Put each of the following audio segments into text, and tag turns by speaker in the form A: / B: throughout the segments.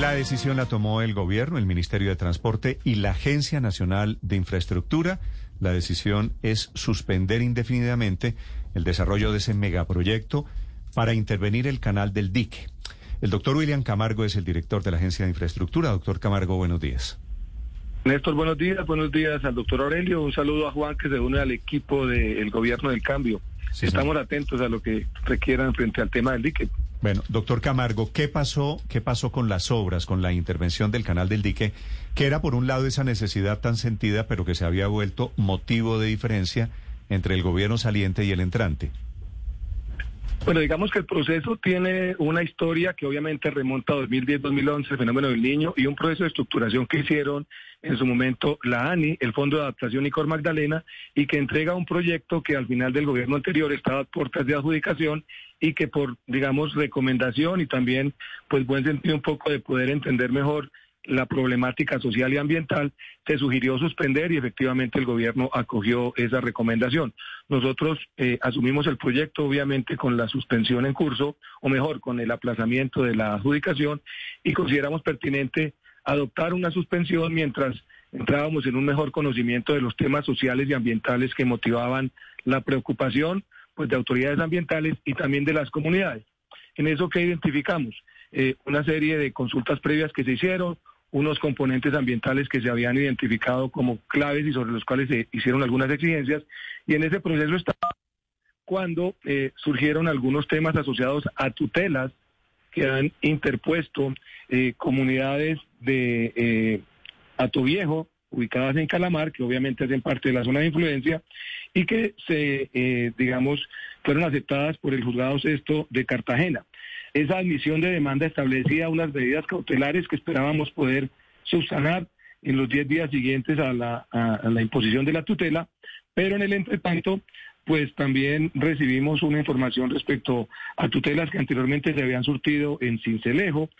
A: La decisión la tomó el gobierno, el Ministerio de Transporte y la Agencia Nacional de Infraestructura. La decisión es suspender indefinidamente el desarrollo de ese megaproyecto para intervenir el canal del dique. El doctor William Camargo es el director de la Agencia de Infraestructura. Doctor Camargo, buenos días.
B: Néstor, buenos días. Buenos días al doctor Aurelio. Un saludo a Juan que se une al equipo del gobierno del cambio. Estamos atentos a lo que requieran frente al tema del dique.
A: Bueno, doctor Camargo, ¿qué pasó, ¿qué pasó con las obras, con la intervención del canal del dique, que era por un lado esa necesidad tan sentida, pero que se había vuelto motivo de diferencia entre el gobierno saliente y el entrante?
B: Bueno, digamos que el proceso tiene una historia que obviamente remonta a 2010-2011, el fenómeno del niño, y un proceso de estructuración que hicieron en su momento la ANI, el Fondo de Adaptación y Cor Magdalena, y que entrega un proyecto que al final del gobierno anterior estaba a puertas de adjudicación y que por, digamos, recomendación y también, pues, buen sentido un poco de poder entender mejor la problemática social y ambiental, se sugirió suspender y efectivamente el gobierno acogió esa recomendación. Nosotros eh, asumimos el proyecto obviamente con la suspensión en curso, o mejor, con el aplazamiento de la adjudicación y consideramos pertinente adoptar una suspensión mientras entrábamos en un mejor conocimiento de los temas sociales y ambientales que motivaban la preocupación pues, de autoridades ambientales y también de las comunidades. En eso que identificamos eh, una serie de consultas previas que se hicieron, unos componentes ambientales que se habían identificado como claves y sobre los cuales se hicieron algunas exigencias. Y en ese proceso está cuando eh, surgieron algunos temas asociados a tutelas que han interpuesto eh, comunidades de eh, Viejo, ubicadas en Calamar, que obviamente hacen parte de la zona de influencia, y que se, eh, digamos, fueron aceptadas por el juzgado sexto de Cartagena. Esa admisión de demanda establecía unas medidas cautelares que esperábamos poder subsanar en los 10 días siguientes a la, imposición de la tutela, pero en el entretanto, pues también recibimos una información respecto a tutelas que anteriormente se habían surtido en Cincelejo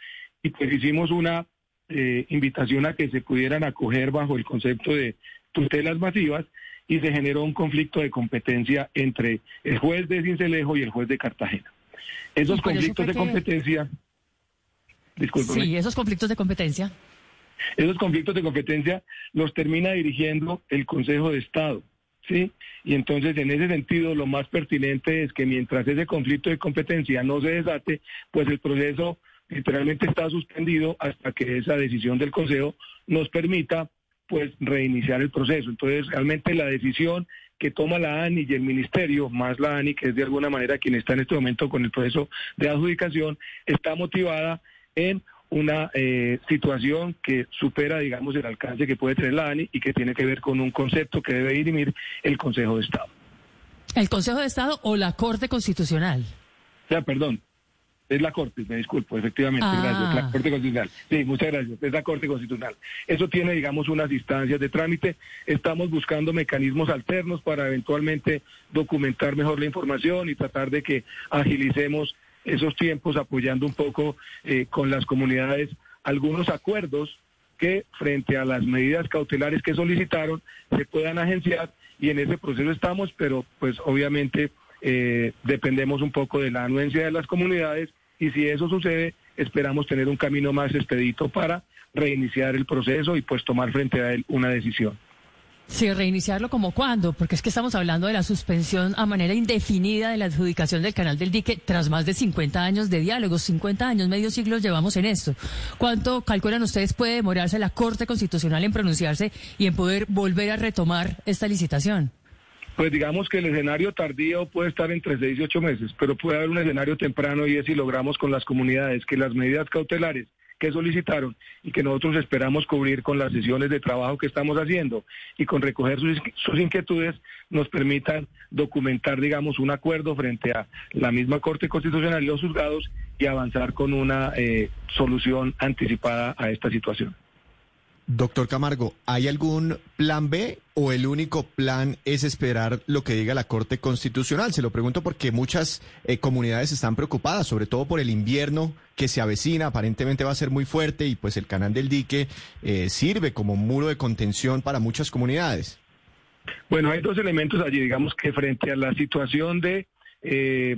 B: y pues hicimos una eh, invitación a que se pudieran acoger bajo el concepto de tutelas masivas y se generó un conflicto de competencia entre el juez de Cincelejo y el juez de Cartagena. Esos conflictos de competencia.
C: Sí, esos conflictos de competencia.
B: Esos conflictos de competencia los termina dirigiendo el Consejo de Estado. ¿sí? Y entonces, en ese sentido, lo más pertinente es que mientras ese conflicto de competencia no se desate, pues el proceso literalmente está suspendido hasta que esa decisión del Consejo nos permita pues reiniciar el proceso. Entonces, realmente la decisión que toma la ANI y el Ministerio, más la ANI, que es de alguna manera quien está en este momento con el proceso de adjudicación, está motivada en una eh, situación que supera, digamos, el alcance que puede tener la ANI y que tiene que ver con un concepto que debe dirimir el Consejo de Estado.
C: ¿El Consejo de Estado o la Corte Constitucional?
B: Ya, perdón, es la Corte, me disculpo, efectivamente, gracias. La ah. Corte Constitucional. Sí, muchas gracias. Es la Corte Constitucional. Eso tiene, digamos, unas instancias de trámite. Estamos buscando mecanismos alternos para eventualmente documentar mejor la información y tratar de que agilicemos esos tiempos apoyando un poco eh, con las comunidades algunos acuerdos que frente a las medidas cautelares que solicitaron se puedan agenciar y en ese proceso estamos, pero pues obviamente eh, dependemos un poco de la anuencia de las comunidades y si eso sucede, esperamos tener un camino más expedito para reiniciar el proceso y pues tomar frente a él una decisión.
C: Sí, reiniciarlo como cuándo, porque es que estamos hablando de la suspensión a manera indefinida de la adjudicación del canal del dique tras más de 50 años de diálogos, 50 años, medio siglo llevamos en esto. ¿Cuánto calculan ustedes puede demorarse la Corte Constitucional en pronunciarse y en poder volver a retomar esta licitación?
B: Pues digamos que el escenario tardío puede estar entre seis y ocho meses, pero puede haber un escenario temprano y es si logramos con las comunidades que las medidas cautelares que solicitaron y que nosotros esperamos cubrir con las sesiones de trabajo que estamos haciendo y con recoger sus, inquietudes nos permitan documentar, digamos, un acuerdo frente a la misma Corte Constitucional y los juzgados y avanzar con una eh, solución anticipada a esta situación.
A: Doctor Camargo, ¿hay algún plan B o el único plan es esperar lo que diga la Corte Constitucional? Se lo pregunto porque muchas eh, comunidades están preocupadas, sobre todo por el invierno que se avecina, aparentemente va a ser muy fuerte y pues el canal del dique eh, sirve como muro de contención para muchas comunidades.
B: Bueno, hay dos elementos allí, digamos que frente a la situación de eh,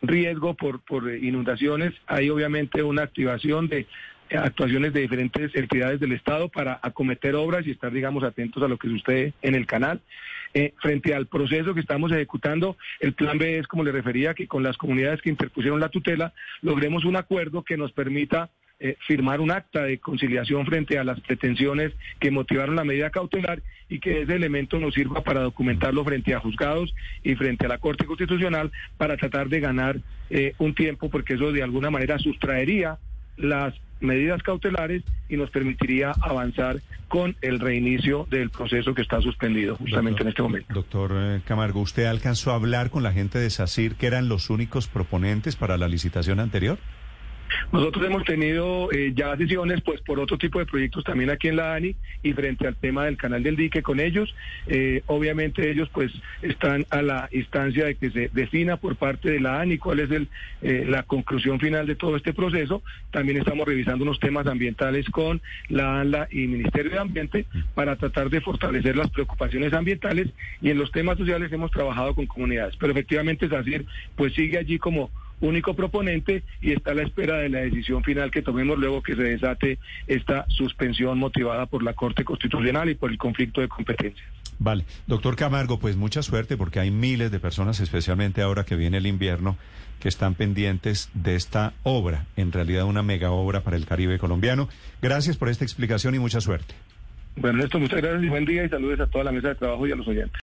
B: riesgo por, por inundaciones, hay obviamente una activación de actuaciones de diferentes entidades del Estado para acometer obras y estar, digamos, atentos a lo que sucede en el canal. Eh, frente al proceso que estamos ejecutando, el plan B es, como le refería, que con las comunidades que interpusieron la tutela logremos un acuerdo que nos permita eh, firmar un acta de conciliación frente a las pretensiones que motivaron la medida cautelar y que ese elemento nos sirva para documentarlo frente a juzgados y frente a la Corte Constitucional para tratar de ganar eh, un tiempo, porque eso de alguna manera sustraería las medidas cautelares y nos permitiría avanzar con el reinicio del proceso que está suspendido justamente en este momento.
D: Doctor eh, Camargo, ¿usted alcanzó a hablar con la gente de SACIR que eran los únicos proponentes para la licitación anterior?
B: Nosotros hemos tenido eh, ya sesiones pues por otro tipo de proyectos también aquí en la ANI y frente al tema del canal del dique con ellos. Eh, obviamente ellos pues están a la instancia de que se defina por parte de la ANI cuál es el, eh, la conclusión final de todo este proceso. También estamos revisando unos temas ambientales con la ANLA y Ministerio de Ambiente para tratar de fortalecer las preocupaciones ambientales y en los temas sociales hemos trabajado con comunidades. Pero efectivamente SACIR pues sigue allí como único proponente y está a la espera de la decisión final que tomemos luego que se desate esta suspensión motivada por la Corte Constitucional y por el conflicto de competencias.
D: Vale, doctor Camargo, pues mucha suerte porque hay miles de personas, especialmente ahora que viene el invierno, que están pendientes de esta obra, en realidad una mega obra para el Caribe colombiano. Gracias por esta explicación y mucha suerte.
B: Bueno, esto muchas gracias y buen día y saludos a toda la mesa de trabajo y a los oyentes.